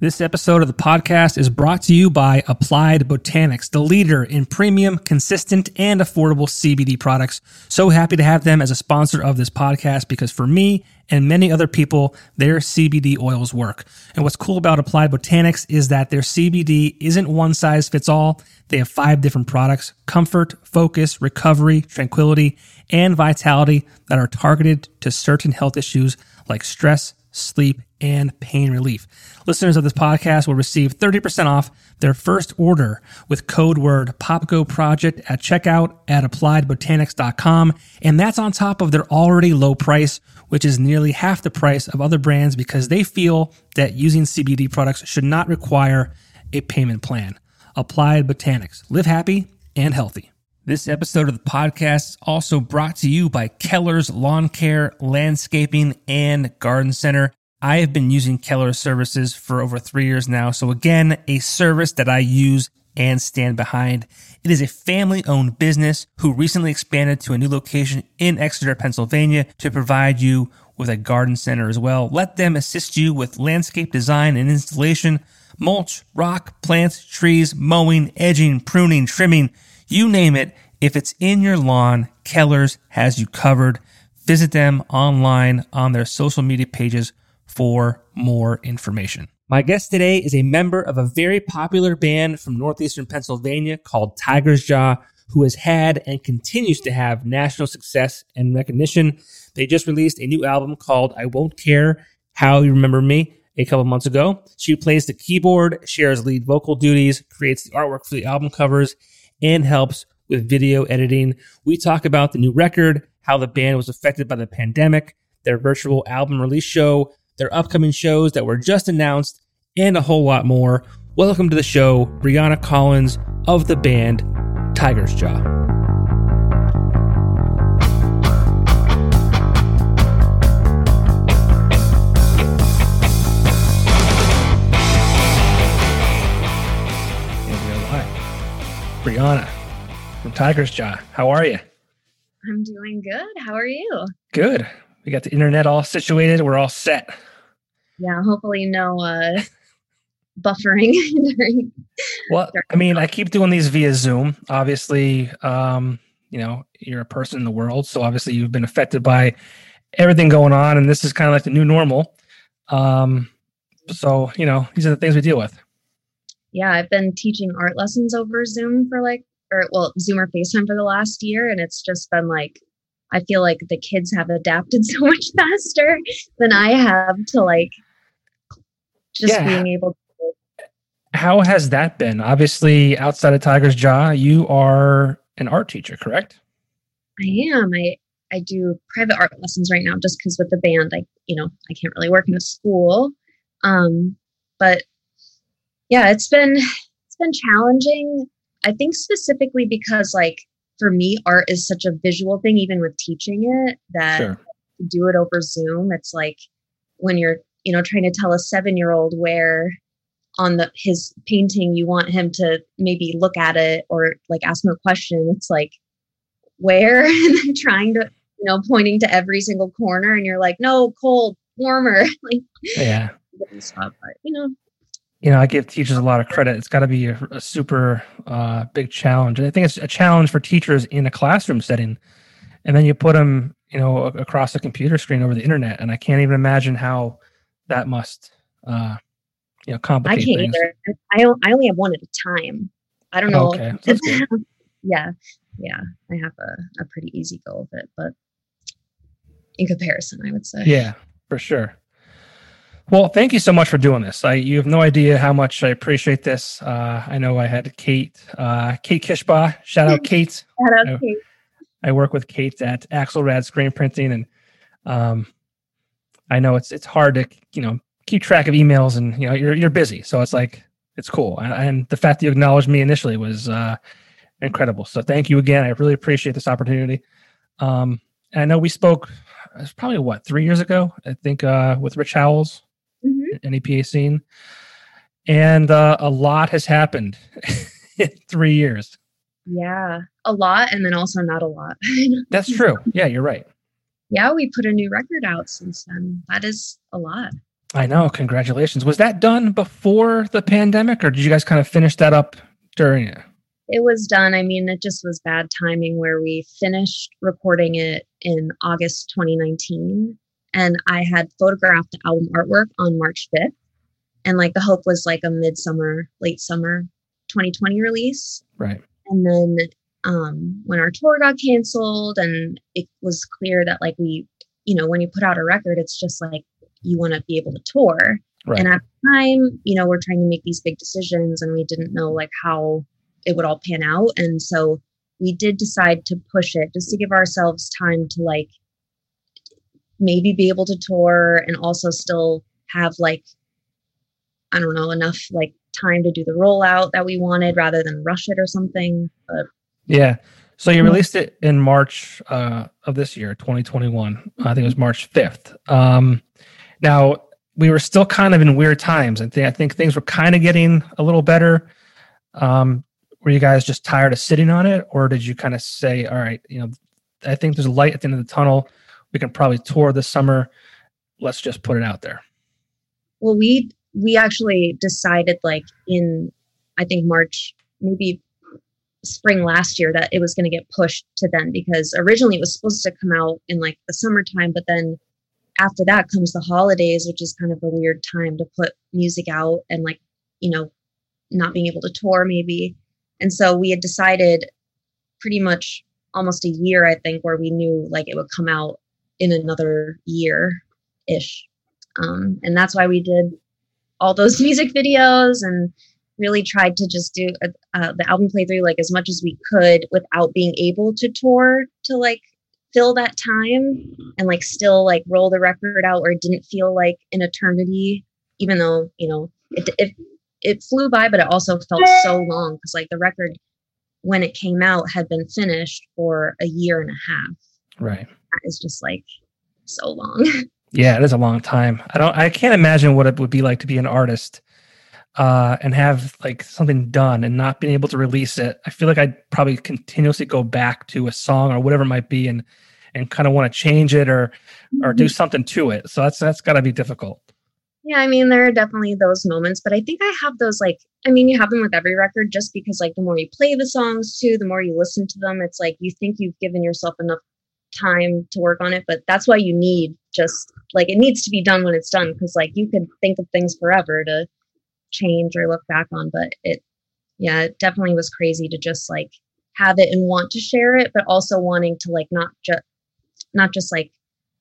This episode of the podcast is brought to you by Applied Botanics, the leader in premium, consistent, and affordable CBD products. So happy to have them as a sponsor of this podcast because for me and many other people, their CBD oils work. And what's cool about Applied Botanics is that their CBD isn't one size fits all. They have five different products comfort, focus, recovery, tranquility, and vitality that are targeted to certain health issues like stress, sleep, and pain relief. Listeners of this podcast will receive 30% off their first order with code word POPKO project at checkout at appliedbotanics.com. And that's on top of their already low price, which is nearly half the price of other brands because they feel that using CBD products should not require a payment plan. Applied Botanics. Live happy and healthy. This episode of the podcast is also brought to you by Keller's Lawn Care, Landscaping, and Garden Center. I have been using Keller services for over three years now. So, again, a service that I use and stand behind. It is a family owned business who recently expanded to a new location in Exeter, Pennsylvania to provide you with a garden center as well. Let them assist you with landscape design and installation, mulch, rock, plants, trees, mowing, edging, pruning, trimming, you name it. If it's in your lawn, Keller's has you covered. Visit them online on their social media pages for more information. My guest today is a member of a very popular band from northeastern Pennsylvania called Tigers Jaw, who has had and continues to have national success and recognition. They just released a new album called I Won't Care How You Remember Me a couple months ago. She plays the keyboard, shares lead vocal duties, creates the artwork for the album covers, and helps with video editing. We talk about the new record, how the band was affected by the pandemic, their virtual album release show, their upcoming shows that were just announced, and a whole lot more. Welcome to the show, Brianna Collins of the band Tigers Jaw. Brianna from Tigers Jaw. How are you? I'm doing good. How are you? Good. We got the internet all situated. We're all set yeah, hopefully no uh, buffering during. Well, I mean, I keep doing these via Zoom. Obviously, um, you know, you're a person in the world, so obviously you've been affected by everything going on, and this is kind of like the new normal. Um, so you know, these are the things we deal with. Yeah, I've been teaching art lessons over Zoom for like, or well, Zoom or FaceTime for the last year, and it's just been like I feel like the kids have adapted so much faster than I have to like just yeah. being able to. How has that been? Obviously, outside of Tigers Jaw, you are an art teacher, correct? I am. I I do private art lessons right now, just because with the band, I you know I can't really work in a school. Um, but yeah, it's been it's been challenging. I think specifically because like for me, art is such a visual thing, even with teaching it, that sure. to do it over Zoom, it's like when you're you know trying to tell a seven year old where on the his painting you want him to maybe look at it or like ask him a question it's like where and then trying to you know pointing to every single corner and you're like no cold warmer like yeah but you know you know i give teachers a lot of credit it's got to be a, a super uh, big challenge and i think it's a challenge for teachers in a classroom setting and then you put them you know across a computer screen over the internet and i can't even imagine how that must uh you know complicate I can't things. either. I I only have one at a time. I don't know. Okay. yeah. Yeah. I have a, a pretty easy go of it, but in comparison, I would say. Yeah, for sure. Well, thank you so much for doing this. I you have no idea how much I appreciate this. Uh, I know I had Kate, uh, Kate Kishbaugh. Shout out Kate. Shout out I, Kate. I work with Kate at Axelrad Screen Printing, and um, I know it's it's hard to you know keep track of emails and you know you're you're busy, so it's like it's cool. And, and the fact that you acknowledged me initially was uh, incredible. So thank you again. I really appreciate this opportunity. Um, I know we spoke. It's probably what three years ago. I think uh, with Rich Howells. NEPA scene, and uh, a lot has happened in three years. Yeah, a lot, and then also not a lot. That's true. Yeah, you're right yeah, we put a new record out since then. That is a lot. I know. Congratulations. Was that done before the pandemic or did you guys kind of finish that up during it? It was done. I mean, it just was bad timing where we finished recording it in August 2019 and I had photographed the album artwork on March 5th. And like the hope was like a midsummer, late summer 2020 release. Right. And then um, when our tour got canceled and it was clear that like we, you know, when you put out a record, it's just like you want to be able to tour. Right. And at the time, you know, we're trying to make these big decisions and we didn't know like how it would all pan out. And so we did decide to push it just to give ourselves time to like maybe be able to tour and also still have like I don't know enough like time to do the rollout that we wanted rather than rush it or something. But yeah. So you released it in March uh, of this year, 2021. I think it was March 5th. Um, now we were still kind of in weird times. and think I think things were kind of getting a little better. Um, were you guys just tired of sitting on it, or did you kind of say, "All right, you know, I think there's a light at the end of the tunnel we can probably tour this summer. Let's just put it out there. Well, we we actually decided like in I think March, maybe spring last year that it was going to get pushed to then because originally it was supposed to come out in like the summertime, but then after that comes the holidays, which is kind of a weird time to put music out and like, you know, not being able to tour maybe. And so we had decided pretty much almost a year, I think, where we knew like it would come out in another year ish. Um, and that's why we did all those music videos and really tried to just do uh, uh, the album playthrough like as much as we could without being able to tour to like fill that time and like still like roll the record out where it didn't feel like an eternity even though you know it it, it flew by but it also felt so long because like the record when it came out had been finished for a year and a half right is just like so long. yeah, it is a long time. I don't I can't imagine what it would be like to be an artist uh and have like something done and not being able to release it. I feel like I'd probably continuously go back to a song or whatever it might be and and kind of want to change it or or do mm-hmm. something to it. So that's that's got to be difficult. Yeah, I mean there are definitely those moments, but I think I have those like I mean you have them with every record just because like the more you play the songs too, the more you listen to them, it's like you think you've given yourself enough time to work on it but that's why you need just like it needs to be done when it's done because like you could think of things forever to change or look back on but it yeah it definitely was crazy to just like have it and want to share it but also wanting to like not just not just like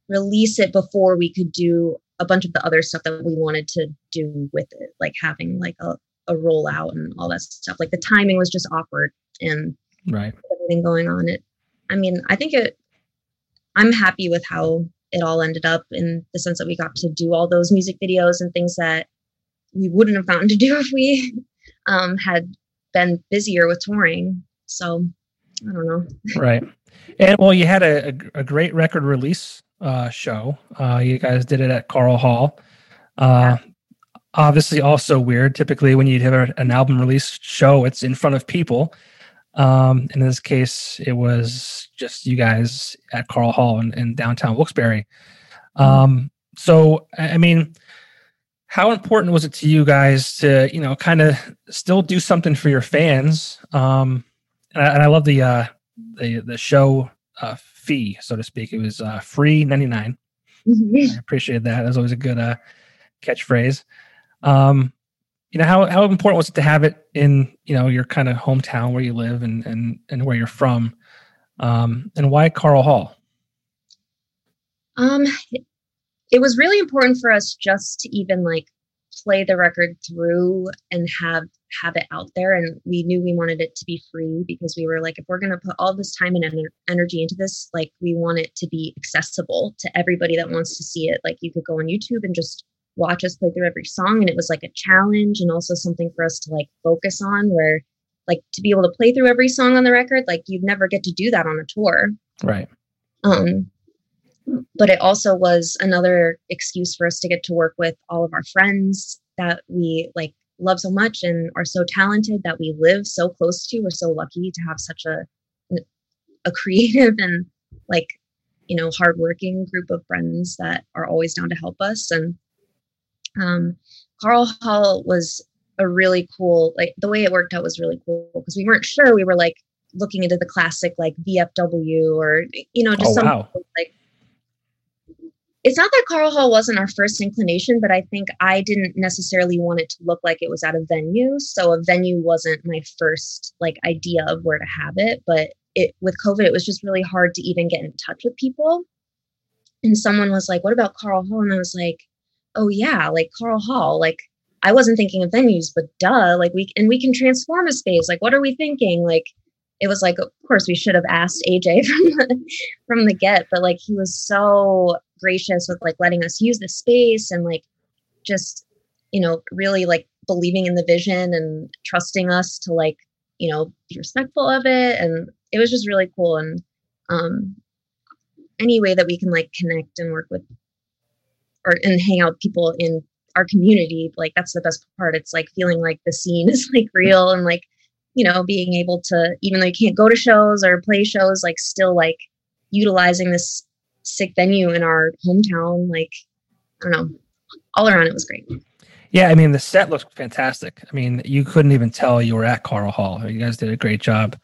release it before we could do a bunch of the other stuff that we wanted to do with it like having like a, a rollout and all that stuff. Like the timing was just awkward and right. everything going on it i mean i think it I'm happy with how it all ended up in the sense that we got to do all those music videos and things that we wouldn't have gotten to do if we um, had been busier with touring. So I don't know. right. And well, you had a, a, a great record release uh, show. Uh, you guys did it at Karl Hall. Uh, yeah. Obviously, also weird. Typically, when you have an album release show, it's in front of people. Um, in this case, it was just you guys at Karl Hall in, in downtown Wilkes-Barre. Um, so, I mean, how important was it to you guys to, you know, kind of still do something for your fans? Um, and I, and I love the uh, the the show uh, fee, so to speak. It was uh, free ninety nine. I appreciate that. That's always a good uh, catchphrase. Um, you know how how important was it to have it in you know your kind of hometown where you live and and and where you're from? Um and why karl hall? Um it was really important for us just to even like play the record through and have have it out there. And we knew we wanted it to be free because we were like if we're going to put all this time and ener- energy into this like we want it to be accessible to everybody that wants to see it. Like you could go on youtube and just watch us play through every song and it was like a challenge and also something for us to like focus on where like to be able to play through every song on the record like you'd never get to do that on a tour. Right. Um but it also was another excuse for us to get to work with all of our friends that we like love so much and are so talented that we live so close to. We're so lucky to have such a a creative and like you know hardworking group of friends that are always down to help us. And Um, Karl Hall was a really cool, like the way it worked out was really cool because we weren't sure. We were like looking into the classic like VFW or you know just oh, some wow. like. It's not that Karl Hall wasn't our first inclination, but I think I didn't necessarily want it to look like it was at a venue. So a venue wasn't my first like idea of where to have it. But it with COVID, it was just really hard to even get in touch with people. And someone was like, "What about Karl Hall?" And I was like, "Oh yeah, like Karl Hall, like." I wasn't thinking of venues, but duh, like we and we can transform a space. Like, what are we thinking? Like, it was like, of course, we should have asked AJ from the from the get, but like he was so gracious with like letting us use the space and like just you know really like believing in the vision and trusting us to like you know be respectful of it, and it was just really cool. And um, any way that we can like connect and work with or and hang out with people in our community like that's the best part it's like feeling like the scene is like real and like you know being able to even though you can't go to shows or play shows like still like utilizing this sick venue in our hometown like i don't know all around it was great Yeah, I mean the set looks fantastic. I mean, you couldn't even tell you were at Karl Hall. You guys did a great job.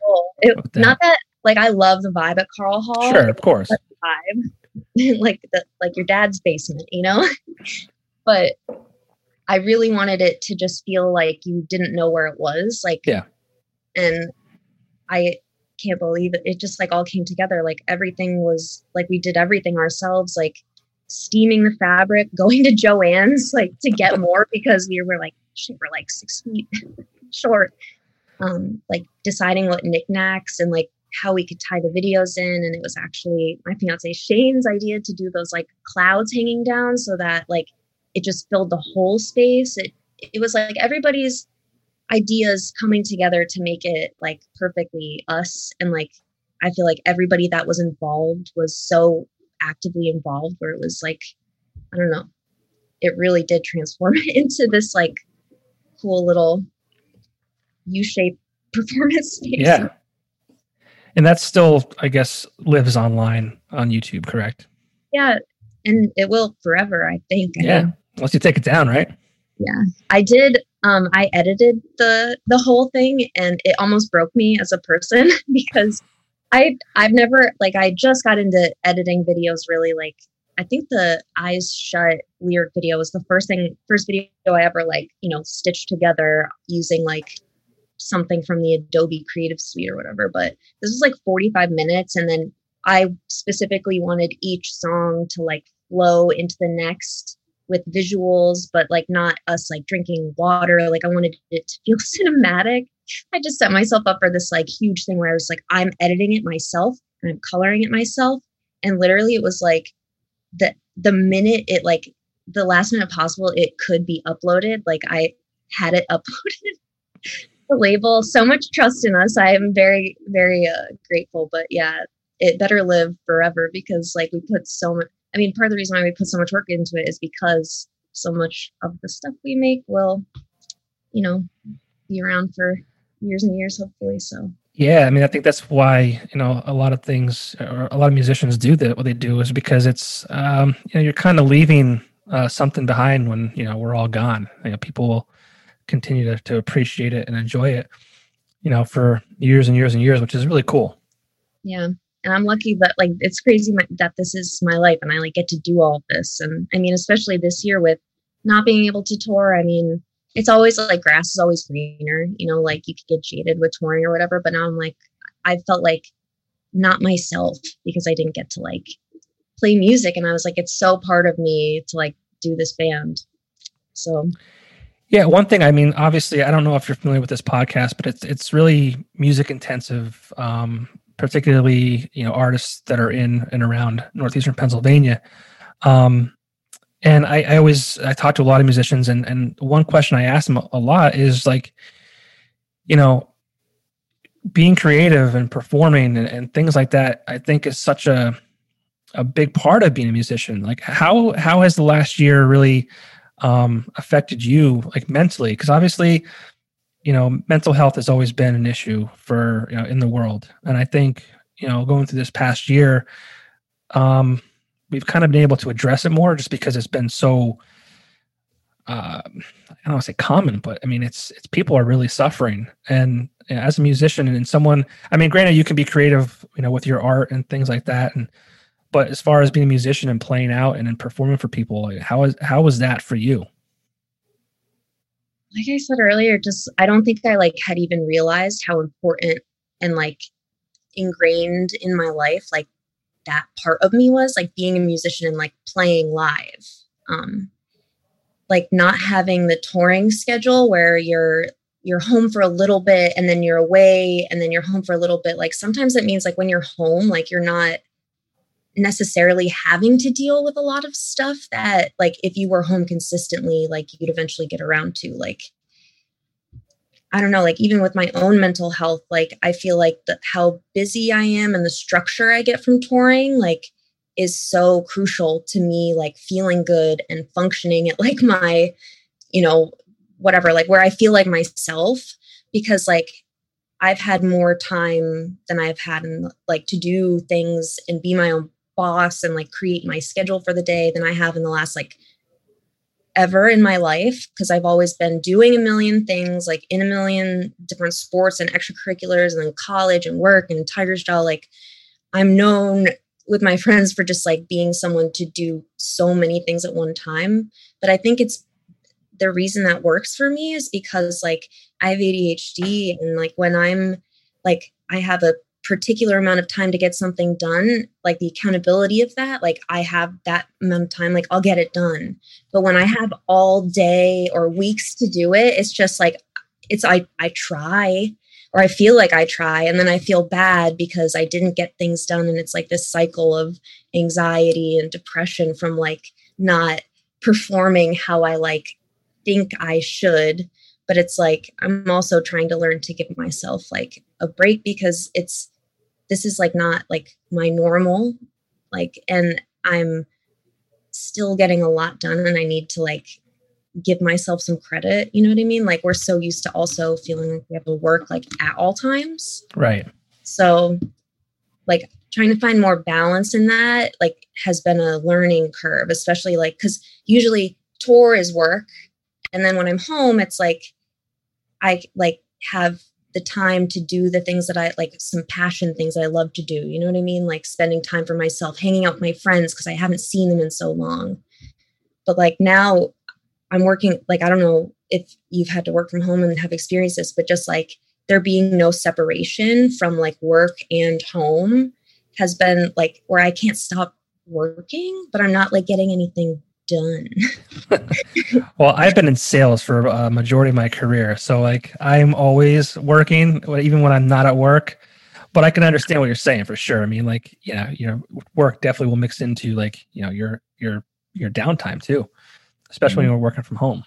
cool. It, that. Uh, not that like i love the vibe at karl hall Sure, of course. vibe like the like your dad's basement you know but i really wanted it to just feel like you didn't know where it was like Yeah. and i can't believe it it just like all came together like everything was like we did everything ourselves like steaming the fabric going to joanne's like to get more because we were like shit we're like six feet short um like deciding what knickknacks and like how we could tie the videos in and it was actually my fiance shane's idea to do those like clouds hanging down so that like it just filled the whole space it it was like everybody's ideas coming together to make it like perfectly us and like i feel like everybody that was involved was so actively involved where it was like i don't know it really did transform into this like cool little u-shaped performance space Yeah. And that still, I guess, lives online on YouTube, correct? yeah and it will forever i think Yeah. Unless you take it down, right? Yeah. I did um i edited the the whole thing and it almost broke me as a person because i i've never like i just got into editing videos really like i think the eyes shut lyric video was the first thing first video i ever like you know stitched together using like something from the adobe creative suite or whatever but this was like 45 minutes and then i specifically wanted each song to like flow into the next with visuals, but like not us like drinking water. Like I wanted it to feel cinematic. I just set myself up for this like huge thing where I was like, I'm editing it myself and I'm coloring it myself. And literally it was like the the minute it like the last minute possible it could be uploaded, like I had it uploaded. The label, so much trust in us. I am very, very uh, grateful. But yeah, it better live forever because like we put so much I mean, part of the reason why we put so much work into it is because so much of the stuff we make will, you know, be around for years and years, hopefully. So Yeah, I mean, I think that's why you know a lot of things or a lot of musicians do that. What they do is because it's um, you know you're kind of leaving uh, something behind when you know we're all gone. You know, people continue to, to appreciate it and enjoy it. You know, for years and years and years, which is really cool. yeah, and I'm lucky that like it's crazy that this is my life and I like get to do all of this. And I mean, especially this year with not being able to tour. I mean, it's always like grass is always greener. You know, like you could get jaded with touring or whatever. But now I'm like, I felt like not myself because I didn't get to like play music, and I was like, it's so part of me to like do this band. So Yeah, one thing. I mean, obviously, I don't know if you're familiar with this podcast, but it's it's really music intensive. Um, particularly, you know, artists that are in and around northeastern Pennsylvania. Um, and I, I always I talk to a lot of musicians, and and one question I ask them a lot is like, you know, being creative and performing and, and things like that. I think is such a a big part of being a musician. Like, how how has the last year really um, affected you like mentally because obviously you know mental health has always been an issue for you know in the world and i think you know going through this past year um we've kind of been able to address it more just because it's been so uh, I don't want to say common, but I mean, it's it's people are really suffering. And as a musician and someone, I mean, granted, you can be creative, you know, with your art and things like that. And but as far as being a musician and playing out and then performing for people, like, how is how was that for you? Like I said earlier, just I don't think I like had even realized how important and like ingrained in my life like that part of me was like being a musician and like playing live um like not having the touring schedule where you're you're home for a little bit and then you're away and then you're home for a little bit like sometimes it means like when you're home like you're not necessarily having to deal with a lot of stuff that like if you were home consistently like you'd eventually get around to like I don't know, like even with my own mental health, like I feel like the, how busy I am and the structure I get from touring, like is so crucial to me, like feeling good and functioning at like my, you know, whatever, like where I feel like myself, because like I've had more time than I've had in like to do things and be my own boss and like create my schedule for the day than I have in the last like ever in my life because I've always been doing a million things, like in a million different sports and extracurriculars, and then college and work and Tigers Jaw. Like, I'm known with my friends for just like being someone to do so many things at one time. But I think it's the reason that works for me is because like I have ADHD and like when I'm like I have a particular amount of time to get something done, like the accountability of that, like I have that amount of time, like I'll get it done. But when I have all day or weeks to do it, it's just like it's I I try or I feel like I try and then I feel bad because I didn't get things done and it's like this cycle of anxiety and depression from like not performing how I like think I should but it's like I'm also trying to learn to give myself like a break because it's this is like not like my normal like and i'm still getting a lot done and i need to like give myself some credit you know what i mean? Like we're so used to also feeling like we have to work like at all times. Right. So like trying to find more balance in that like has been a learning curve especially like because usually tour is work and then when i'm home it's like i like have the time to do the things that I like, some passion things I love to do. You know what I mean? Like spending time for myself, hanging out with my friends because I haven't seen them in so long. But like now I'm working, like, I don't know if you've had to work from home and have experienced this, but just like there being no separation from like work and home has been like where I can't stop working, but I'm not like getting anything done. well, I've been in sales for a majority of my career, so like I'm always working, even when I'm not at work. But I can understand what you're saying for sure. I mean, like, yeah, you know, work definitely will mix into like, you know, your your your downtime too, especially mm-hmm. when you're working from home.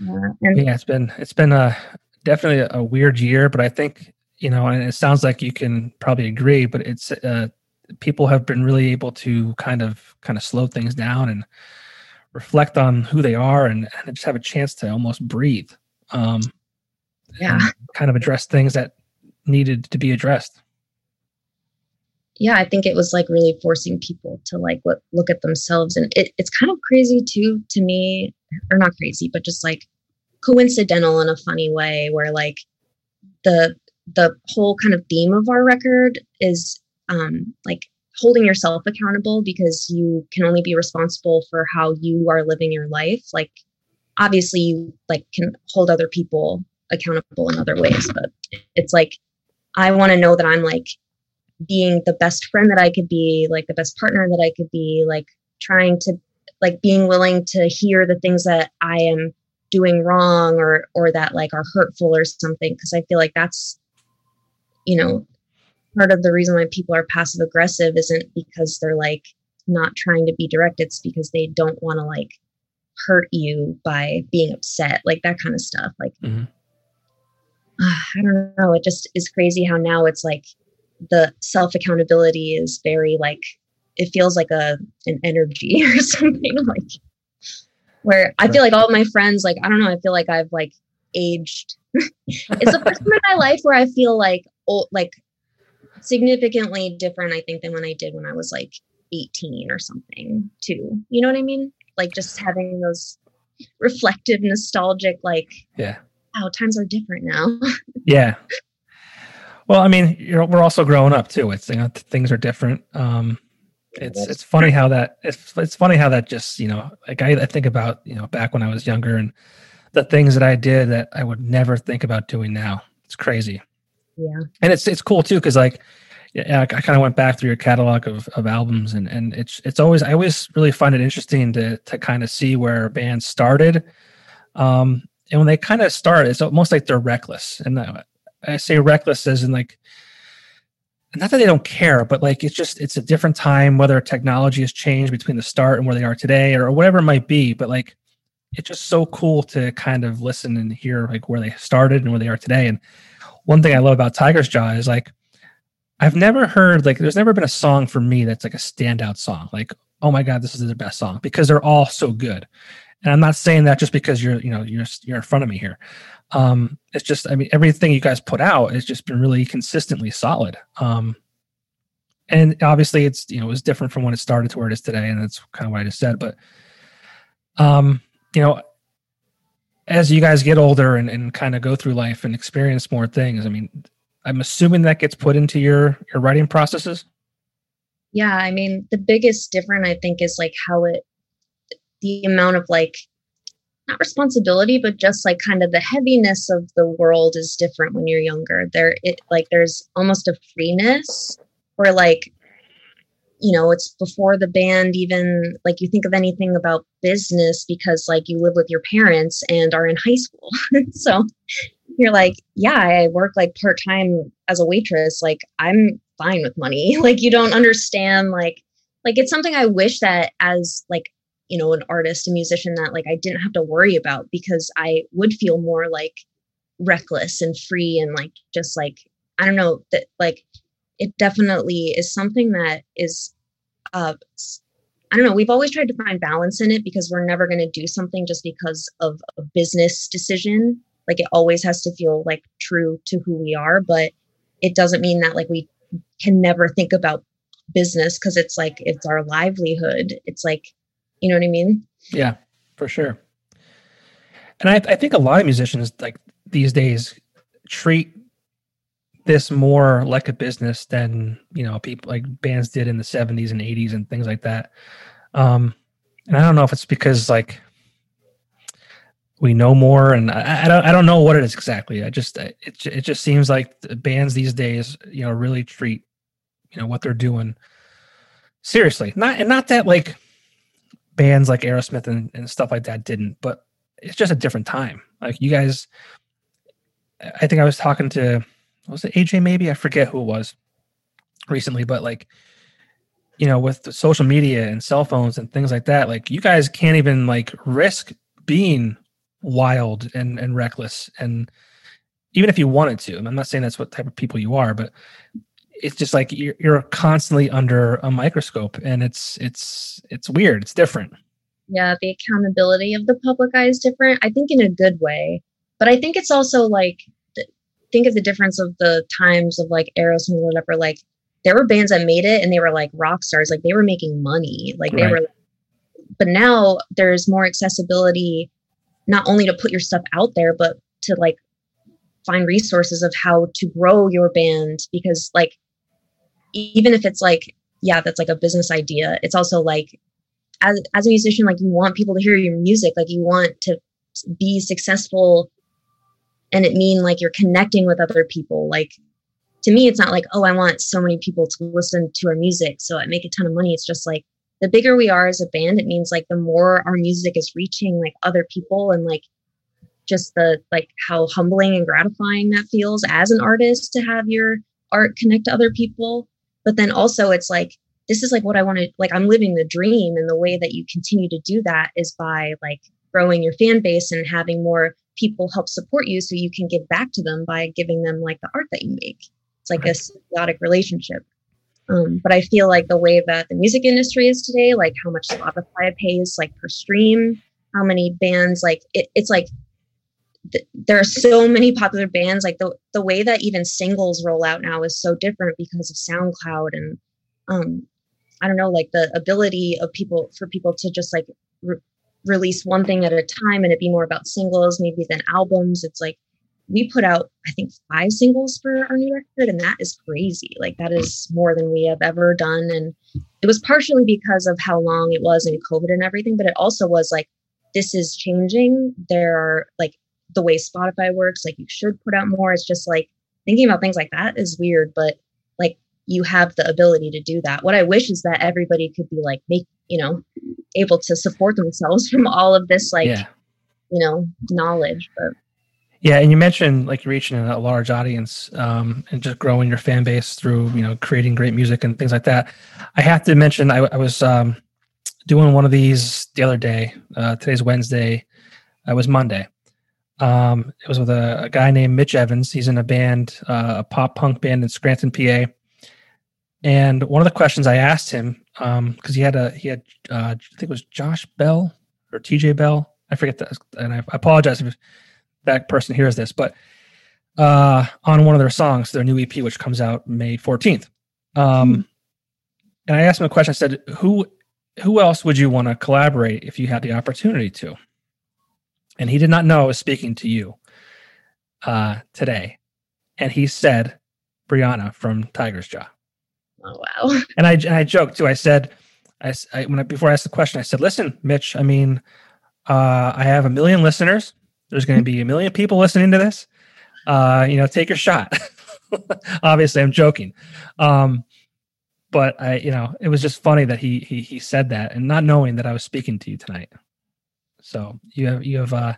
Yeah, yeah, it's been it's been a definitely a weird year, but I think you know, and it sounds like you can probably agree, but it's uh, people have been really able to kind of kind of slow things down and reflect on who they are and, and just have a chance to almost breathe um yeah. kind of address things that needed to be addressed. Yeah i think it was like really forcing people to like look, look at themselves and it, it's kind of crazy too to me or not crazy but just like coincidental in a funny way where like the the whole kind of theme of our record is um, like holding yourself accountable because you can only be responsible for how you are living your life like obviously you like can hold other people accountable in other ways but it's like i want to know that i'm like being the best friend that i could be like the best partner that i could be like trying to like being willing to hear the things that i am doing wrong or or that like are hurtful or something because i feel like that's you know part of the reason why people are passive aggressive isn't because they're like not trying to be direct. It's because they don't want to like hurt you by being upset like that kind of stuff like mm-hmm. uh, i don't know. It just is crazy how now it's like the self accountability is very like it feels like a an energy or something like where i feel like all my friends like i don't know i feel like i've like aged. It's the first time in my life where i feel like old like significantly different, I think, than when I did when I was like 18 or something, too. You know what I mean? Like just having those reflective, nostalgic, like yeah. Wow, times are different now. yeah. Well, I mean, we're also growing up too. It's you know things are different. Um, it's it's funny how that it's it's funny how that just you know like I, I think about you know back when I was younger and the things that I did that I would never think about doing now. It's crazy. Yeah. And it's it's cool too because like yeah, I, kind of went back through your catalog of, of albums and and it's it's always I always really find it interesting to to kind of see where bands started. Um, and when they kind of start, it's almost like they're reckless. And I say reckless as in like not that they don't care, but like it's just it's a different time, whether technology has changed between the start and where they are today or whatever it might be. But like it's just so cool to kind of listen and hear like where they started and where they are today. And one thing I love about Tigers Jaw is like I've never heard like there's never been a song for me that's like a standout song. Like, oh my God, this is the best song because they're all so good. And I'm not saying that just because you're, you know, you're you're in front of me here. Um, it's just, I mean, everything you guys put out has just been really consistently solid. Um, and obviously, it's you know, it was different from when it started to where it is today, and that's kind of what I just said. But, um, you know, as you guys get older and, and kind of go through life and experience more things, I mean, I'm assuming that gets put into your your writing processes. Yeah, I mean, the biggest difference I think is like how it, the amount of like not responsibility but just like kind of the heaviness of the world is different when you're younger there it like there's almost a freeness where like you know it's before the band even like you think of anything about business because like you live with your parents and are in high school. So you're like yeah i work like part-time as a waitress like i'm fine with money. Like you don't understand like like it's something i wish that as like you know an artist a musician that like i didn't have to worry about because i would feel more like reckless and free and like just like i don't know that like it definitely is something that is uh i don't know we've always tried to find balance in it because we're never going to do something just because of a business decision like it always has to feel like true to who we are but it doesn't mean that like we can never think about business because it's like it's our livelihood it's like you know what I mean? Yeah, for sure. And I, I think a lot of musicians like these days treat this more like a business than you know people like bands did in the 70s and 80s and things like that. Um and i don't know if it's because like we know more and i, I don't i don't know what it is exactly. I just it, it just seems like bands these days you know really treat you know what they're doing seriously. Not and not that like bands like Aerosmith and, and stuff like that didn't, but it's just a different time. Like you guys, I think I was talking to, was it AJ maybe? I forget who it was recently, but like, you know, with social media and cell phones and things like that, like you guys can't even like risk being wild and, and reckless. And even if you wanted to, I'm not saying that's what type of people you are, but it's just like you're, you're constantly under a microscope and it's it's it's weird it's different yeah the accountability of the public eye is different i think in a good way but i think it's also like think of the difference of the times of like Aerosmith or whatever like there were bands that made it and they were like rock stars like they were making money like they right. were but now there's more accessibility not only to put your stuff out there but to like find resources of how to grow your band because like even if it's like yeah that's like a business idea it's also like as, as a musician like you want people to hear your music like you want to be successful and it mean like you're connecting with other people. Like to me it's not like oh i want so many people to listen to our music so i make a ton of money. It's just like the bigger we are as a band it means like the more our music is reaching like other people and like just the like how humbling and gratifying that feels as an artist to have your art connect to other people. But then also it's like this is like what i want to like i'm living the dream and the way that you continue to do that is by like growing your fan base and having more people help support you so you can give back to them by giving them like the art that you make it's like right. a symbiotic relationship um, but i feel like the way that the music industry is today like how much spotify pays like per stream how many bands like it, it's like there are so many popular bands like the the way that even singles roll out now is so different because of SoundCloud and um I don't know like the ability of people for people to just like re- release one thing at a time and it'd be more about singles maybe than albums. It's like we put out i think five singles for our new record and that is crazy. Like that is more than we have ever done. And it was partially because of how long it was in covid and everything but it also was like this is changing. There are like the way spotify works like you should put out more. It's just like thinking about things like that is weird but like you have the ability to do that. What i wish is that everybody could be like make you know able to support themselves from all of this like yeah. you know knowledge but yeah and you mentioned like reaching a large audience um, and just growing your fan base through you know creating great music and things like that. I have to mention i, I was um, doing one of these the other day uh, today's wednesday it was monday. Um, it was with a, a, guy named mitch evans. He's in a band uh, a pop punk band in scranton pa and one of the questions i asked him because um, he had a he had uh, I think it was Josh Bell or TJ Bell. I forget that, and I, apologize if that person hears this, but uh, on one of their songs, their new EP, which comes out May fourteenth. Um, hmm. And I asked him a question. I said, "Who who else would you want to collaborate if you had the opportunity to?" And he did not know I was speaking to you uh, today, and he said, "Brianna from Tigers Jaw." Oh wow! And I and I joked too. I said, I, I when I, before I asked the question, I said, "Listen, Mitch. I mean, uh, I have a million listeners. There's going to be a million people listening to this. Uh, you know, take your shot." Obviously, I'm joking. Um, but I, you know, it was just funny that he he he said that, and not knowing that I was speaking to you tonight. So you have you have uh,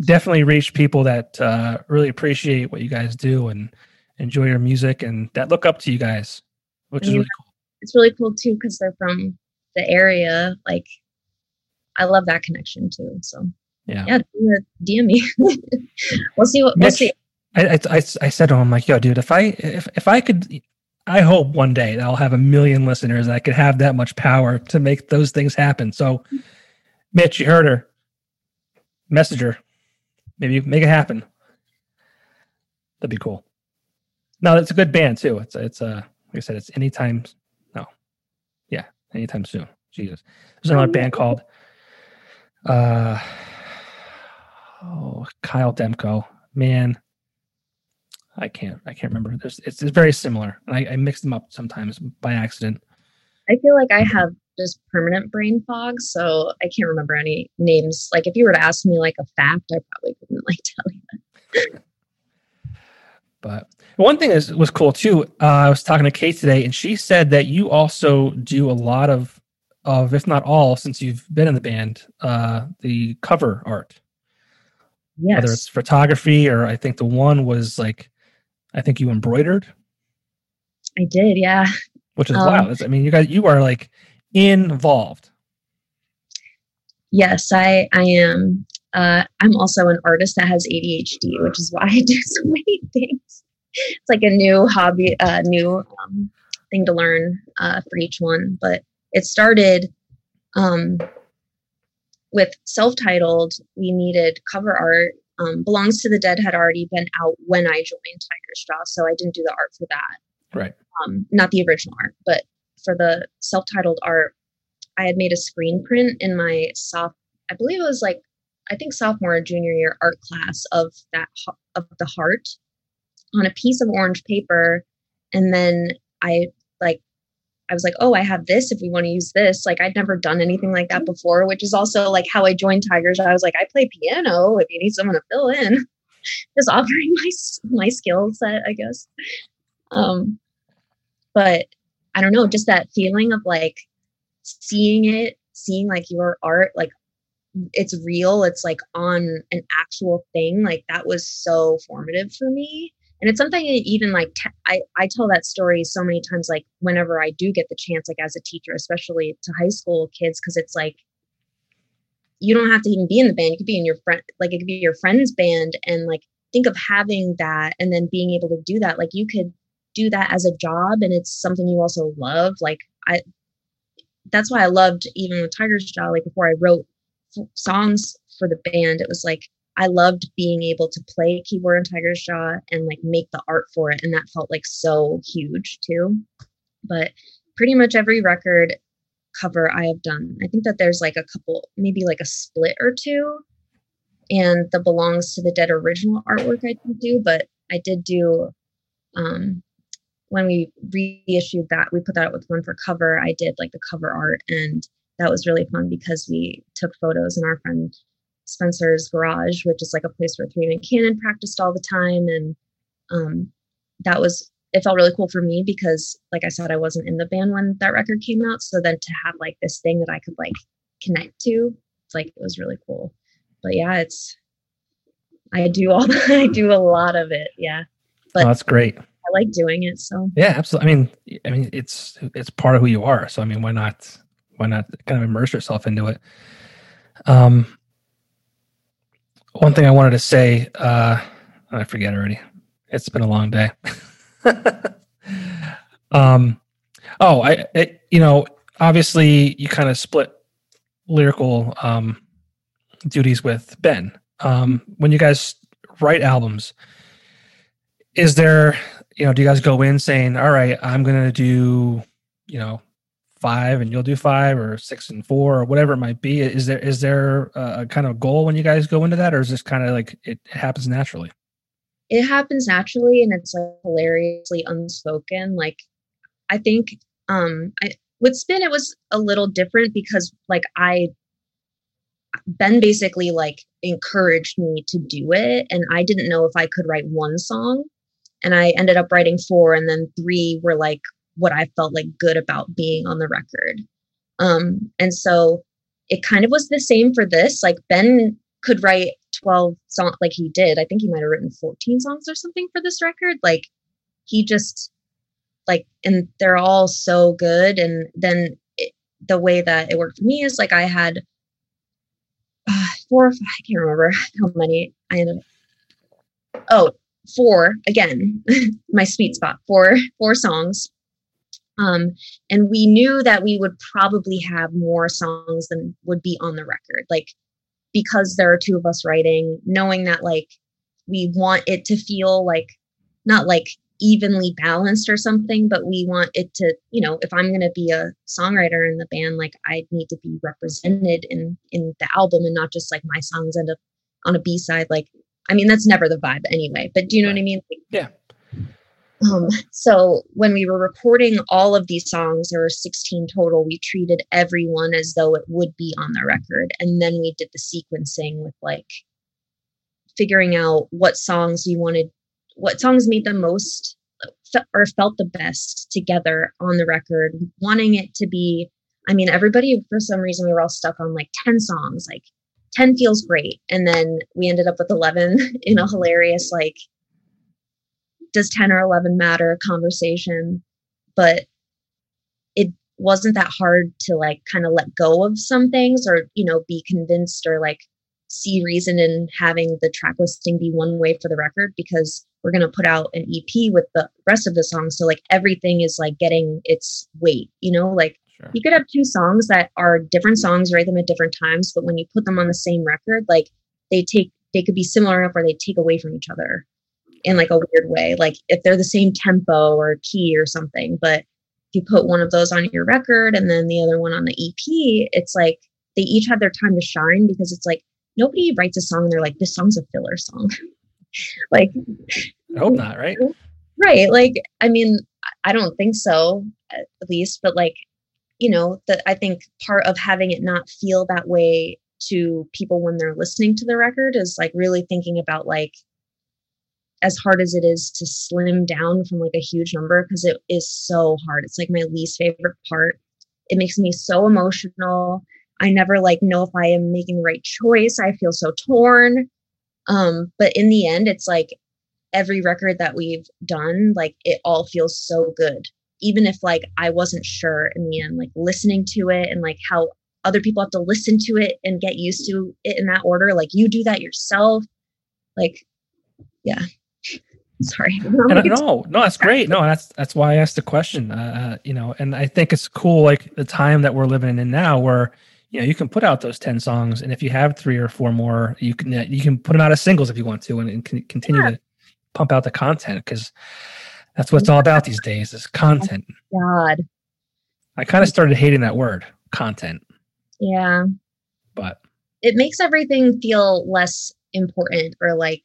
definitely reached people that uh, really appreciate what you guys do and enjoy your music and that look up to you guys which is really cool. It's really cool too because they're from the area. Like, I love that connection too. So yeah, yeah, DM me. we'll see what Mitch, we'll see. I, I, I said to him like, yo, dude, if I if if I could, I hope one day that I'll have a million listeners. and I could have that much power to make those things happen. So, Mitch, you heard her. Message her. Maybe you make it happen. That'd be cool. No, it's a good band too. It's it's a uh, like I said, it's anytime. No, yeah, anytime soon. Jesus, there's another band called uh oh Kyle Demko. Man, I can't I can't remember. There's it's, it's very similar. I, I mix them up sometimes by accident. I feel like I have just permanent brain fog, so I can't remember any names. Like if you were to ask me like a fact, I probably couldn't like tell you. But one thing is was cool too. Uh, I was talking to Kate today, and she said that you also do a lot of, of if not all, since you've been in the band, uh, the cover art. Yes. Whether it's photography or I think the one was like, I think you embroidered. I did, yeah. Which is um, wild. I mean, you guys, you are like involved. Yes, I I am. Uh, I'm also an artist that has ADHD, which is why I do so many things it's like a new hobby, a uh, new um, thing to learn uh, for each one. But it started um, with self-titled. We needed cover art. Um, Belongs to the Dead had already been out when I joined Tigers Jaw, so I didn't do the art for that. Right. Um, not the original art, but for the self-titled art, I had made a screen print in my soft. I believe it was like I think sophomore or junior year art class of that of the heart on a piece of orange paper. And then i like i was like oh i have this if we want to use this. Like i'd never done anything like that before which is also like how i joined tigers. I was like i play piano if you need someone to fill in. Just offering my my skill set i guess. Um but i don't know just that feeling of like seeing it seeing like your art like it's real it's like on an actual thing like that was so formative for me. And it's something even like t- I, I tell that story so many times like whenever i do get the chance like as a teacher especially to high school kids because it's like you don't have to even be in the band you could be in your friend like it could be your friend's band and like think of having that and then being able to do that. Like you could do that as a job and it's something you also love like i that's why i loved even with tigers jaw like before i wrote songs for the band it was like I loved being able to play keyboard in Tigers Jaw and like make the art for it. And that felt like so huge too. But pretty much every record, cover I have done. I think that there's like a couple, maybe like a split or two, and the belongs to the Dead original artwork I didn't do, but I did do um when we reissued that, we put that out with Run for Cover. I did like the cover art, and that was really fun because we took photos in our friend Spencer's garage, which is like a place where Three Man Cannon practiced all the time, and um, that was it felt really cool for me because like i said i wasn't in the band when that record came out. So then to have like this thing that i could like connect to it's like it was really cool. But yeah it's i do all i do a lot of it. Yeah. But oh, that's great. I like doing it so. Yeah absolutely i mean i mean it's it's part of who you are. So i mean why not why not kind of immerse yourself into it? Um one thing i wanted to say uh i forget already. It's been a long day. Um, oh, I, it, you know, obviously you kind of split lyrical um, duties with Ben. Um, when you guys write albums, is there, you know, do you guys go in saying, all right, I'm going to do, you know, five and you'll do five or six and four or whatever it might be? Is there, is there a kind of goal when you guys go into that or is this kind of like it happens naturally? it happens naturally and it's like hilariously unspoken. Like I think um I with spin it was a little different because like I Ben basically like encouraged me to do it and I didn't know if I could write one song and I ended up writing four and then three were like what I felt like good about being on the record. Um and so it kind of was the same for this like Ben could write 12 songs like he did. I think he might have written 14 songs or something for this record. Like he just like and they're all so good and then it, the way that it worked for me is like I had uh, four I can't remember how many I ended up oh four again my sweet spot four four songs um and we knew that we would probably have more songs than would be on the record like because there are two of us writing, knowing that like we want it to feel like not like evenly balanced or something, but we want it to, you know, if I'm going to be a songwriter in the band, like I need to be represented in in the album and not just like my songs end up on a B side. Like, I mean, that's never the vibe anyway. But do you know what I mean? Like, yeah. Um, so when we were recording all of these songs, there were 16 total, we treated everyone as though it would be on the record. And then we did the sequencing with like figuring out what songs we wanted, what songs made the most or felt the best together on the record, wanting it to be. I mean, everybody, for some reason, we were all stuck on like 10 songs, like 10 feels great. And then we ended up with 11 in a hilarious, like, does 10 or 11 matter conversation? But it wasn't that hard to like kind of let go of some things or you know be convinced or like see reason in having the track listing be one way for the record because we're going to put out an EP with the rest of the songs. So like everything is like getting its weight you know? Like sure. you could have two songs that are different songs write them at different times but when you put them on the same record like they take they could be similar enough or they take away from each other in like a weird way, like if they're the same tempo or key or something. But if you put one of those on your record and then the other one on the EP, it's like they each have their time to shine because it's like nobody writes a song and they're like, this song's a filler song. like, I hope not, right? Right. Like, I mean, I don't think so, at least, but like, you know, that I think part of having it not feel that way to people when they're listening to the record is like really thinking about like as hard as it is to slim down from like a huge number because it is so hard. It's like my least favorite part. It makes me so emotional. I never like know if I am making the right choice. I feel so torn. Um, but in the end, it's like every record that we've done, like it all feels so good. Even if like I wasn't sure in the end, like listening to it and like how other people have to listen to it and get used to it in that order. Like you do that yourself. Like, yeah, Sorry. And, no, no, that's great. No, that's that's why I asked the question. Uh, uh, you know, and I think it's cool, like the time that we're living in now, where you know you can put out those ten songs, and if you have three or four more, you can you can put them out as singles if you want to, and, and continue yeah. to pump out the content because that's what it's all about these days is content. God, I kind of started hating that word content. Yeah. But it makes everything feel less important or like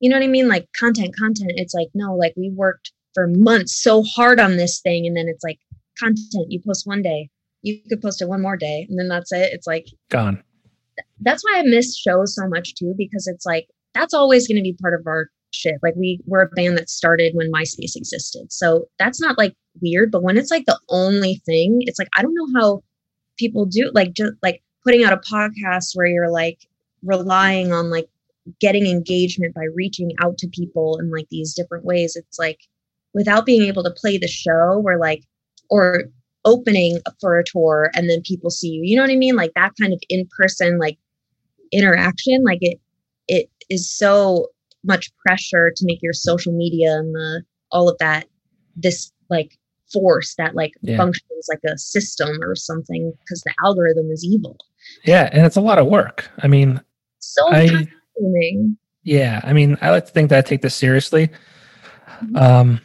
you know what I mean? Like content, content. It's like, no, like we worked for months so hard on this thing. And then it's like content. You post one day, you could post it one more day, and then that's it. It's like gone. That's why I miss shows so much too, because it's like that's always going to be part of our shit. Like we we're a band that started when MySpace existed. So that's not like weird, but when it's like the only thing, it's like I don't know how people do like just like putting out a podcast where you're like relying on like getting engagement by reaching out to people in like these different ways. It's like without being able to play the show where like or opening for a tour and then people see you you know what i mean? Like that kind of in-person like interaction like it it is so much pressure to make your social media and the all of that this like force that like yeah. functions like a system or something because the algorithm is evil. Yeah and it's a lot of work. I mean so I, yeah, I mean, I like to think that I take this seriously. Mm-hmm. Um,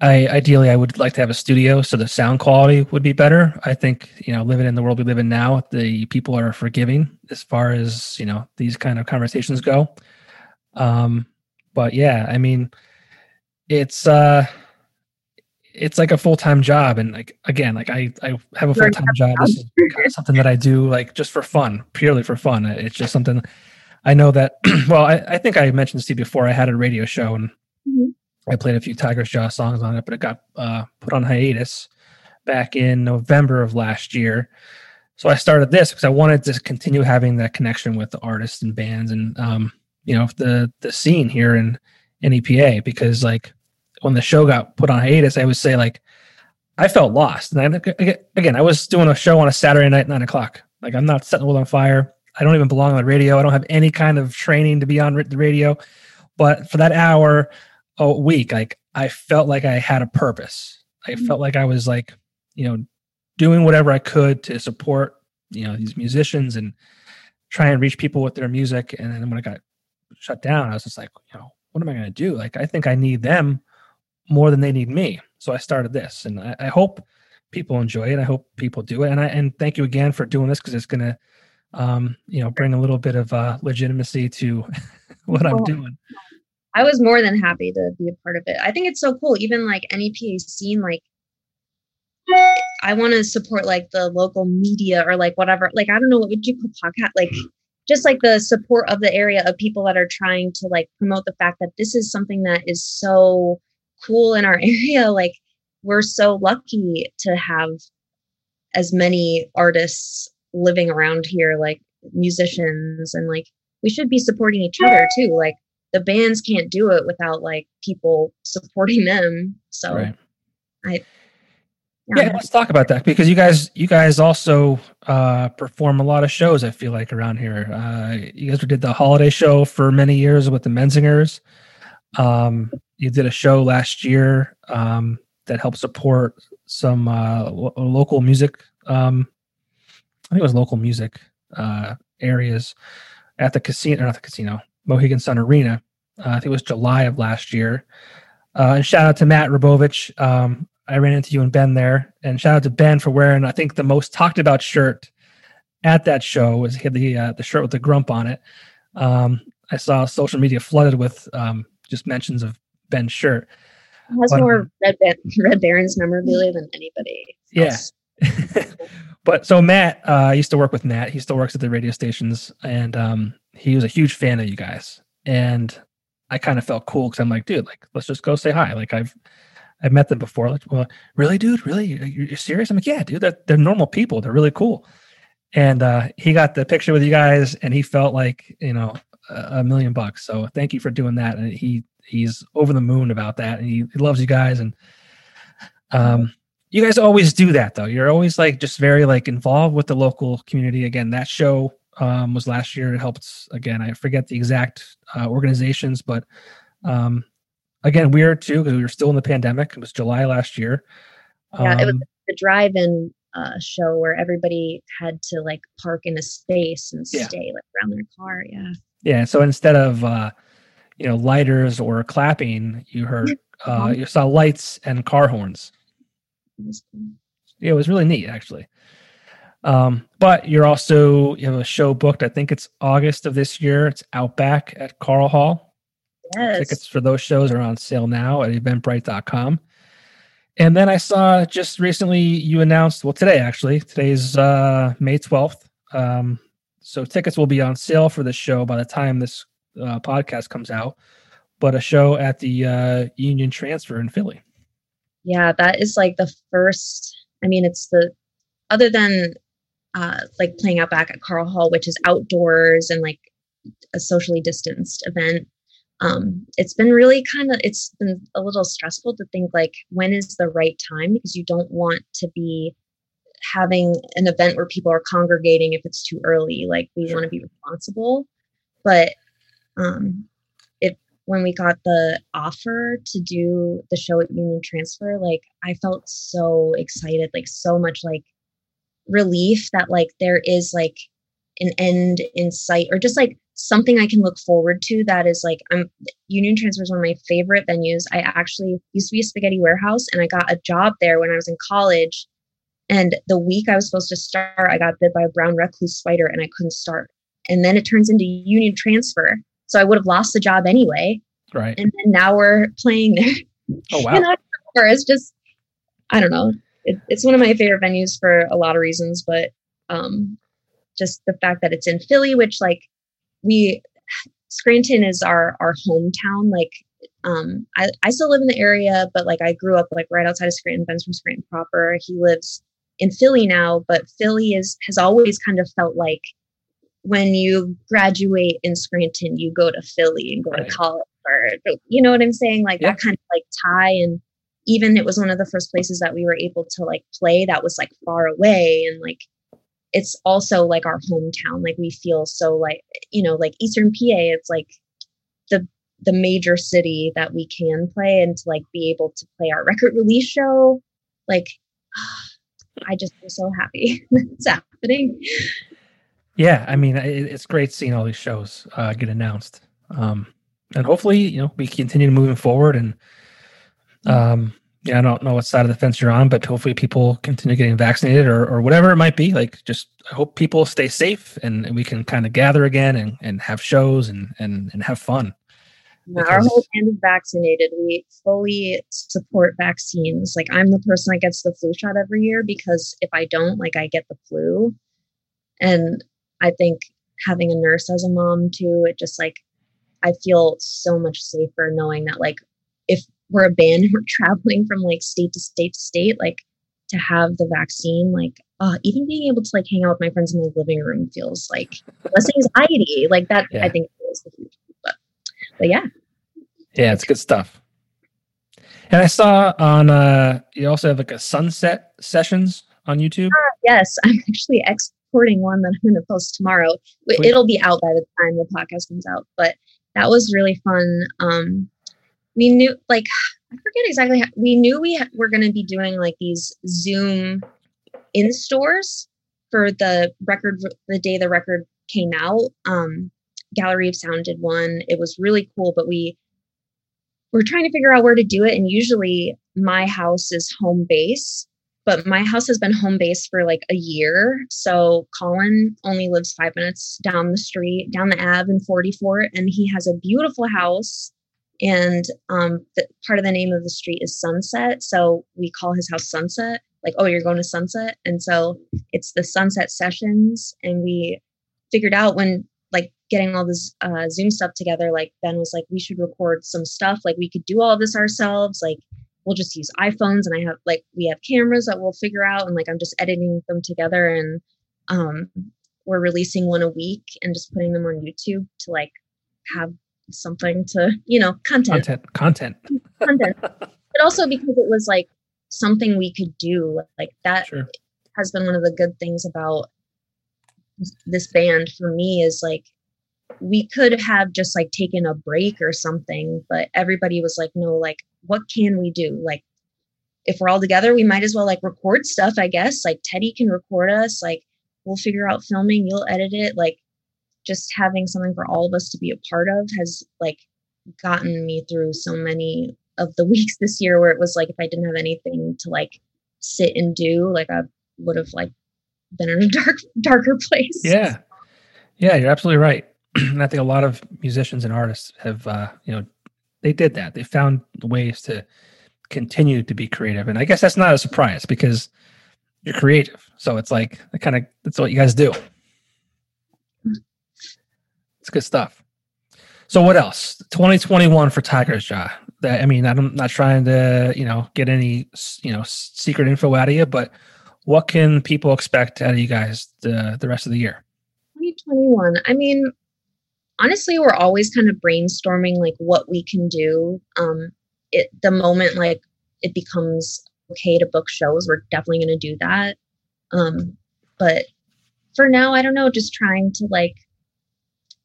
I ideally I would like to have a studio so the sound quality would be better. I think you know, living in the world we live in now, the people are forgiving as far as you know these kind of conversations go. Um, but yeah, I mean, it's uh, it's like a full time job, and like again, like I I have a full time job. This is kind of something that I do like just for fun, purely for fun. It's just something I know that. well, I, I, think I mentioned this to you before. I had a radio show and mm-hmm. I played a few Tigers Jaw songs on it, but it got uh, put on hiatus back in November of last year. So I started this because I wanted to continue having that connection with the artists and bands and um, you know the the scene here in in EPA because like when the show got put on hiatus, I would say like I felt lost. And I, again, I was doing a show on a Saturday night, nine o'clock. Like I'm not setting the world on fire. I don't even belong on the radio. I don't have any kind of training to be on the radio. But for that hour a week, like I felt like I had a purpose. I mm-hmm. felt like I was like, you know, doing whatever I could to support, you know, these musicians and try and reach people with their music. And then when I got shut down, I was just like, you know, what am I going to do? Like, I think I need them more than they need me. So I started this, and I, I hope people enjoy it. I hope people do it. And I and thank you again for doing this because it's going to um, you know, bring a little bit of uh, legitimacy to what I'm doing. I was more than happy to be a part of it. I think it's so cool. Even like NEPA scene, like I want to support like the local media or like whatever. Like I don't know what would you call podcast like just like the support of the area of people that are trying to like promote the fact that this is something that is so cool in our area. Like we're so lucky to have as many artists living around here like musicians and like we should be supporting each other too like the bands can't do it without like people supporting them so right. i yeah, yeah. let's talk about that because you guys you guys also uh perform a lot of shows i feel like around here. Uh you guys did the holiday show for many years with the menzingers. Um you did a show last year um that helped support some uh lo- local music um I think it was local music uh, areas at the casino, not the casino, Mohegan Sun Arena. Uh, I think it was July of last year. Uh, and shout out to Matt Rabovich. Um, I ran into you and Ben there, and shout out to Ben for wearing I think the most talked about shirt at that show was he had the uh, the shirt with the grump on it. Um, I saw social media flooded with um, just mentions of Ben's shirt. It has but, more Red, Red Barons memorabilia than anybody. Yeah. But so Matt, uh, I used to work with Matt. He still works at the radio stations, and um, he was a huge fan of you guys. And I kind of felt cool because I'm like, dude, like let's just go say hi. Like I've I've met them before. Like, well, really, dude, really, you're serious? I'm like, yeah, dude, they're, they're normal people. They're really cool. And uh, he got the picture with you guys, and he felt like you know a, a million bucks. So thank you for doing that. And he he's over the moon about that, and he, he loves you guys. And um, you guys always do that though. You're always like just very like involved with the local community. Again, that show um, was last year. It helped again. I forget the exact uh, organizations, but um, again, weird too because we were still in the pandemic. It was July last year. Yeah, um, it was um, the drive-in uh, show where everybody had to like park in a space and yeah. stay like around their car. Yeah. Yeah. So instead of uh, you know lighters or clapping, you heard uh, you saw lights and car horns. Yeah, it was really neat actually. Um, but you're also you have a show booked. I think it's August of this year. It's Outback at Karl Hall. Yes. Tickets for those shows are on sale now at eventbrite.com. And then I saw just recently you announced, well, today actually, today's uh, May 12th. Um, so tickets will be on sale for the show by the time this uh, podcast comes out, but a show at the uh, Union Transfer in Philly. Yeah, that is like the first. I mean, it's the other than uh, like playing out back at Karl Hall, which is outdoors and like a socially distanced event um, it's been really kind of it's been a little stressful to think like when is the right time because you don't want to be having an event where people are congregating if it's too early like we want to be responsible but um when we got the offer to do the show at union transfer like i felt so excited like so much like relief that like there is like an end in sight or just like something I can look forward to that is like I'm Union Transfer is one of my favorite venues. I actually used to be a spaghetti warehouse and I got a job there when I was in college. And the week I was supposed to start, I got bit by a brown recluse spider and I couldn't start. And then it turns into Union Transfer. So I would have lost the job anyway. Right. And then now we're playing there. Oh wow. it's just I don't know. It, it's one of my favorite venues for a lot of reasons, but um just the fact that it's in Philly, which like we Scranton is our our hometown. Like um I, I still live in the area, but like I grew up like right outside of Scranton. Ben's from Scranton proper. He lives in Philly now, but Philly is has always kind of felt like when you graduate in Scranton, you go to Philly and go right. to college or you know what I'm saying? Like yeah. that kind of like tie and even it was one of the first places that we were able to like play that was like far away and like it's also like our hometown. Like we feel so like, you know, like Eastern PA, it's like the the major city that we can play and to like be able to play our record release show. Like I just feel so happy it's happening. Yeah, I mean, it's great seeing all these shows uh, get announced, um, and hopefully, you know, we continue moving forward. And um, yeah, I don't know what side of the fence you're on, but hopefully people continue getting vaccinated or, or whatever it might be. Like, just I hope people stay safe and, and we can kind of gather again and, and have shows and, and, and have fun. Yeah, our whole band is vaccinated. We fully support vaccines. Like, I'm the person that gets the flu shot every year because if I don't, like, I get the flu. And I think having a nurse as a mom too, it just like, I feel so much safer knowing that, like, if we're a band and we're traveling from like state to state to state, like to have the vaccine, like uh, even being able to like hang out with my friends in the living room feels like less anxiety. Like that, yeah. I think is the huge. But, but yeah, yeah, it's good stuff. And I saw on uh you also have like a sunset sessions on YouTube. Uh, yes, I'm actually exporting one that I'm going to post tomorrow. It'll be out by the time the podcast comes out, but that was really fun. Um, we knew like I forget exactly how we knew we ha- were going to be doing like these Zoom in stores for the record the day the record came out. Um, Gallery of Sound did one. It was really cool, but we we're trying to figure out where to do it. And usually my house is home base, but my house has been home base for like a year. So Colin only lives five minutes down the street, down the Ave in 44, and he has a beautiful house and um, the, part of the name of the street is Sunset. So we call his house Sunset. Like, oh, you're going to Sunset, and so it's the Sunset Sessions. And we figured out when like getting all this uh, Zoom stuff together. Like Ben was like, we should record some stuff. Like we could do all this ourselves. Like we'll just use iPhones, and I have like we have cameras that we'll figure out, and like I'm just editing them together, and um, we're releasing one a week and just putting them on YouTube to like have something to you know content. Content content. Content. But also because it was like something we could do like that sure. has been one of the good things about this band for me is like we could have just like taken a break or something but everybody was like no like what can we do like if we're all together we might as well like record stuff i guess like teddy can record us like we'll figure out filming you'll edit it like just having something for all of us to be a part of has like gotten me through so many of the weeks this year where it was like if I didn't have anything to like sit and do, like I would have like been in a dark darker place. Yeah. Yeah, you're absolutely right. and I think a lot of musicians and artists have uh, you know, they did that. They found ways to continue to be creative. And I guess that's not a surprise because you're creative. So it's like kind of that's what you guys do. It's good stuff. So what else? 2021 for Tigers Jaw. That I mean, I'm not trying to you know get any you know secret info out of you, but what can people expect out of you guys the the rest of the year? 2021. I mean, honestly, we're always kind of brainstorming like what we can do. Um, it the moment like it becomes okay to book shows, we're definitely going to do that. Um, but for now, I don't know. Just trying to like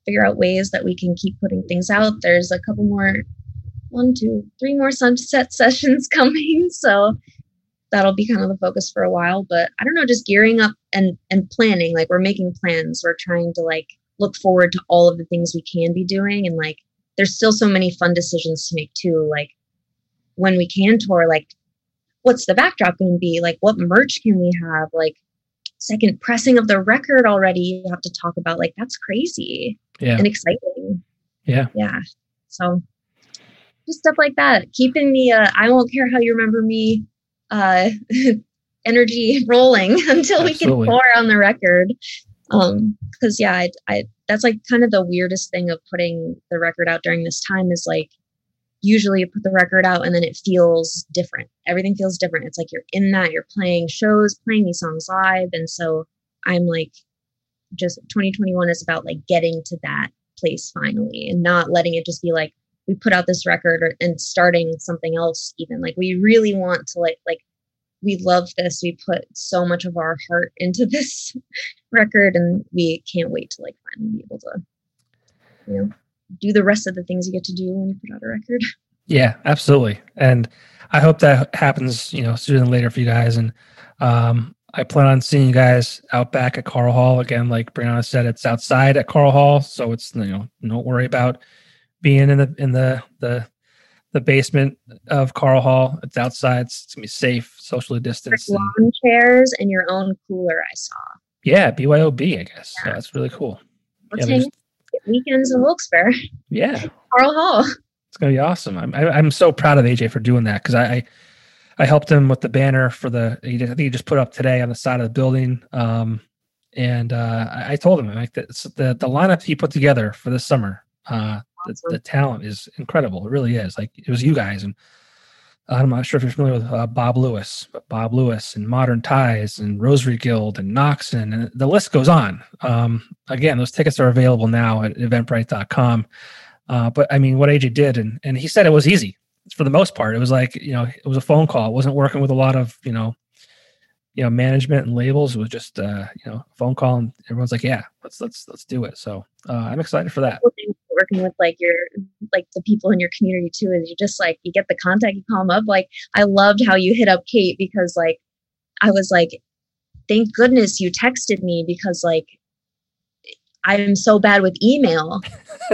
figure out ways that we can keep putting things out. There's a couple more, one, two, three more sunset sessions coming, so that'll be kind of the focus for a while. But I don't know, just gearing up and and planning. Like we're making plans. We're trying to like look forward to all of the things we can be doing, and like there's still so many fun decisions to make too. Like when we can tour, like what's the backdrop going to be? Like what merch can we have? Like second pressing of the record already you have to talk about like that's crazy yeah. and exciting yeah yeah so just stuff like that keeping the uh, i won't care how you remember me uh energy rolling until Absolutely. we can pour on the record um because yeah I, I that's like kind of the weirdest thing of putting the record out during this time is like usually you put the record out and then it feels different. Everything feels different. It's like you're in that, you're playing shows, playing these songs live. And so I'm like, just 2021 is about like getting to that place finally and not letting it just be like, we put out this record or, and starting something else even like we really want to like like we love this we put so much of our heart into this record and we can't wait to like finally be able to you know do the rest of the things you get to do when you put out a record. Yeah, absolutely. And I hope that happens, you know, sooner than later for you guys. And um, I plan on seeing you guys out back at Karl Hall again. Like Brianna said, it's outside at Karl Hall, so it's you know, don't worry about being in the in the the the basement of Karl Hall. It's outside. It's, gonna be safe, socially distanced. Lawn and, chairs and your own cooler. I saw. Yeah, BYOB. I guess yeah. so that's really cool. Yeah, weekends in Wilkes-Barre. Yeah, Karl Hall. It's gonna be awesome. I'm I, am i am so proud of AJ for doing that because I, I, I helped him with the banner for the. He I think he just put up today on the side of the building. Um, and uh, I, I told him like the, the the lineup he put together for this summer. Uh, the, the talent is incredible. It really is. Like it was you guys and I'm not sure if you're familiar with uh, Bob Lewis, but Bob Lewis and Modern Ties and Rosary Guild and Noxon, and the list goes on. Um, again, those tickets are available now at eventbrite.com. Uh, but I mean, what AJ did, and, and he said it was easy for the most part. It was like, you know, it was a phone call. It wasn't working with a lot of, you know, you know, management and labels. It was just, uh, you know, a phone call and everyone's like, yeah, let's, let's, let's do it. So uh, I'm excited for that working with like your like the people in your community too is you just like you get the contact you call them up. Like i loved how you hit up kate because like i was like thank goodness you texted me because like i'm so bad with email.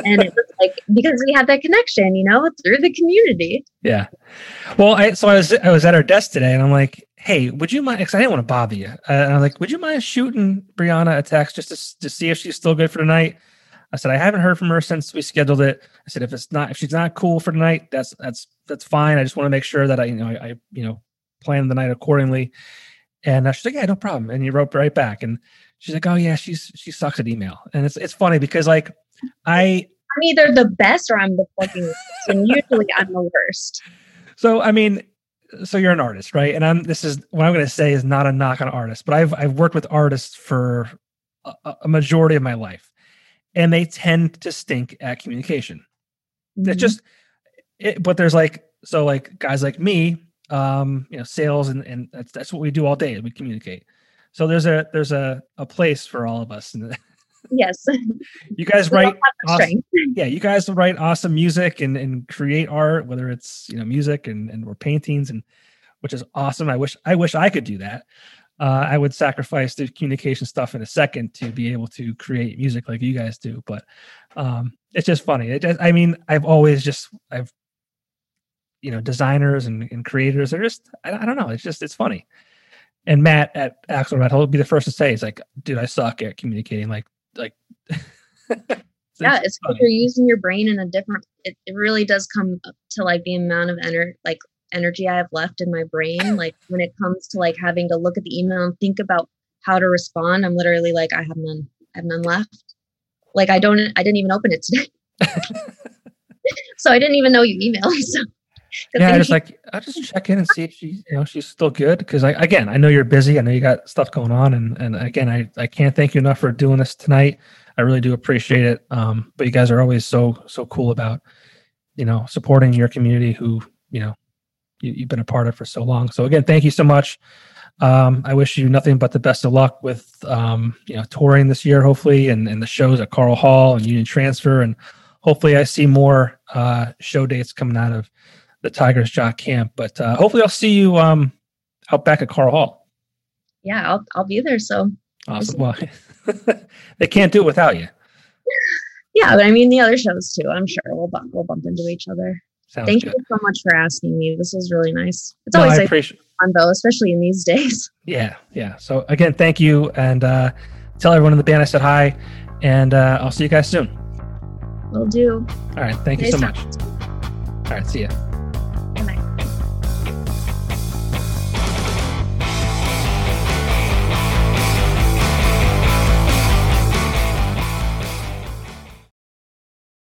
And it was like because we had that connection you know through the community. Yeah. Well i so i was i was at our desk today and i'm like hey would you mind because i didn't want to bother you. Uh, and i'm like would you mind shooting brianna a text just to, to see if she's still good for tonight I said I haven't heard from her since we scheduled it. I said if it's not if she's not cool for tonight, that's that's that's fine. I just want to make sure that I you know I, I you know plan the night accordingly. And uh, she's like, yeah, no problem. And you wrote right back, and she's like, oh yeah, she's she sucks at email. And it's it's funny because like I I'm either the best or I'm the fucking worst, and usually I'm the worst. So I mean, so you're an artist, right? And I'm this is what I'm going to say is not a knock on artists, but I've I've worked with artists for a, a majority of my life and they tend to stink at communication. It's just, it, but there's like, so like guys like me, um, you know, sales and, and that's, that's what we do all day. We communicate. So there's a, there's a, a place for all of us. yes. You guys write, awesome, yeah, you guys write awesome music and, and create art, whether it's, you know, music and, and or paintings and, which is awesome. I wish, I wish I could do that uh, I would sacrifice the communication stuff in a second to be able to create music like you guys do. But um, it's just funny. It just, I mean, I've always just I've you know designers and, and creators are just I, I, don't know. It's just it's funny. And Matt at Axelrad, he'll be the first to say, "He's like, dude, I suck at communicating." Like, like. yeah, it's you're using your brain in a different. It, it really does come to like the amount of energy, like energy I have left in my brain. like when it comes to like having to look at the email and think about how to respond, I'm literally like, I have none. I have none left. Like I don't. I didn't even open it today. so I didn't even know you emailed. So yeah, I just like I just check in and see if she, you know, she's still good. Because I again, I know you're busy. I know you got stuff going on, and and again, I I can't thank you enough for doing this tonight. I really do appreciate it. Um, but you guys are always so so cool about, you know, supporting your community who you know you, you've been a part of for so long. So again, thank you so much. Um, I wish you nothing but the best of luck with um, you know touring this year, hopefully, and, and the shows at Karl Hall and Union Transfer, and hopefully I see more uh, show dates coming out of the Tigers Jaw Camp. But uh, hopefully I'll see you um, out back at Karl Hall. Yeah, I'll I'll be there. So awesome. Well, they can't do it without you. Yeah, but I mean the other shows too. I'm sure we'll bump we'll bump into each other. Sounds Thank good. you so much for asking me. This was really nice. It's no, always I appreciate- fun though, especially in these days. Yeah, yeah. So again, thank you, and uh, tell everyone in the band I said hi, and uh, I'll see you guys soon. Will do. All right. Thank nice you so much. All right. See ya.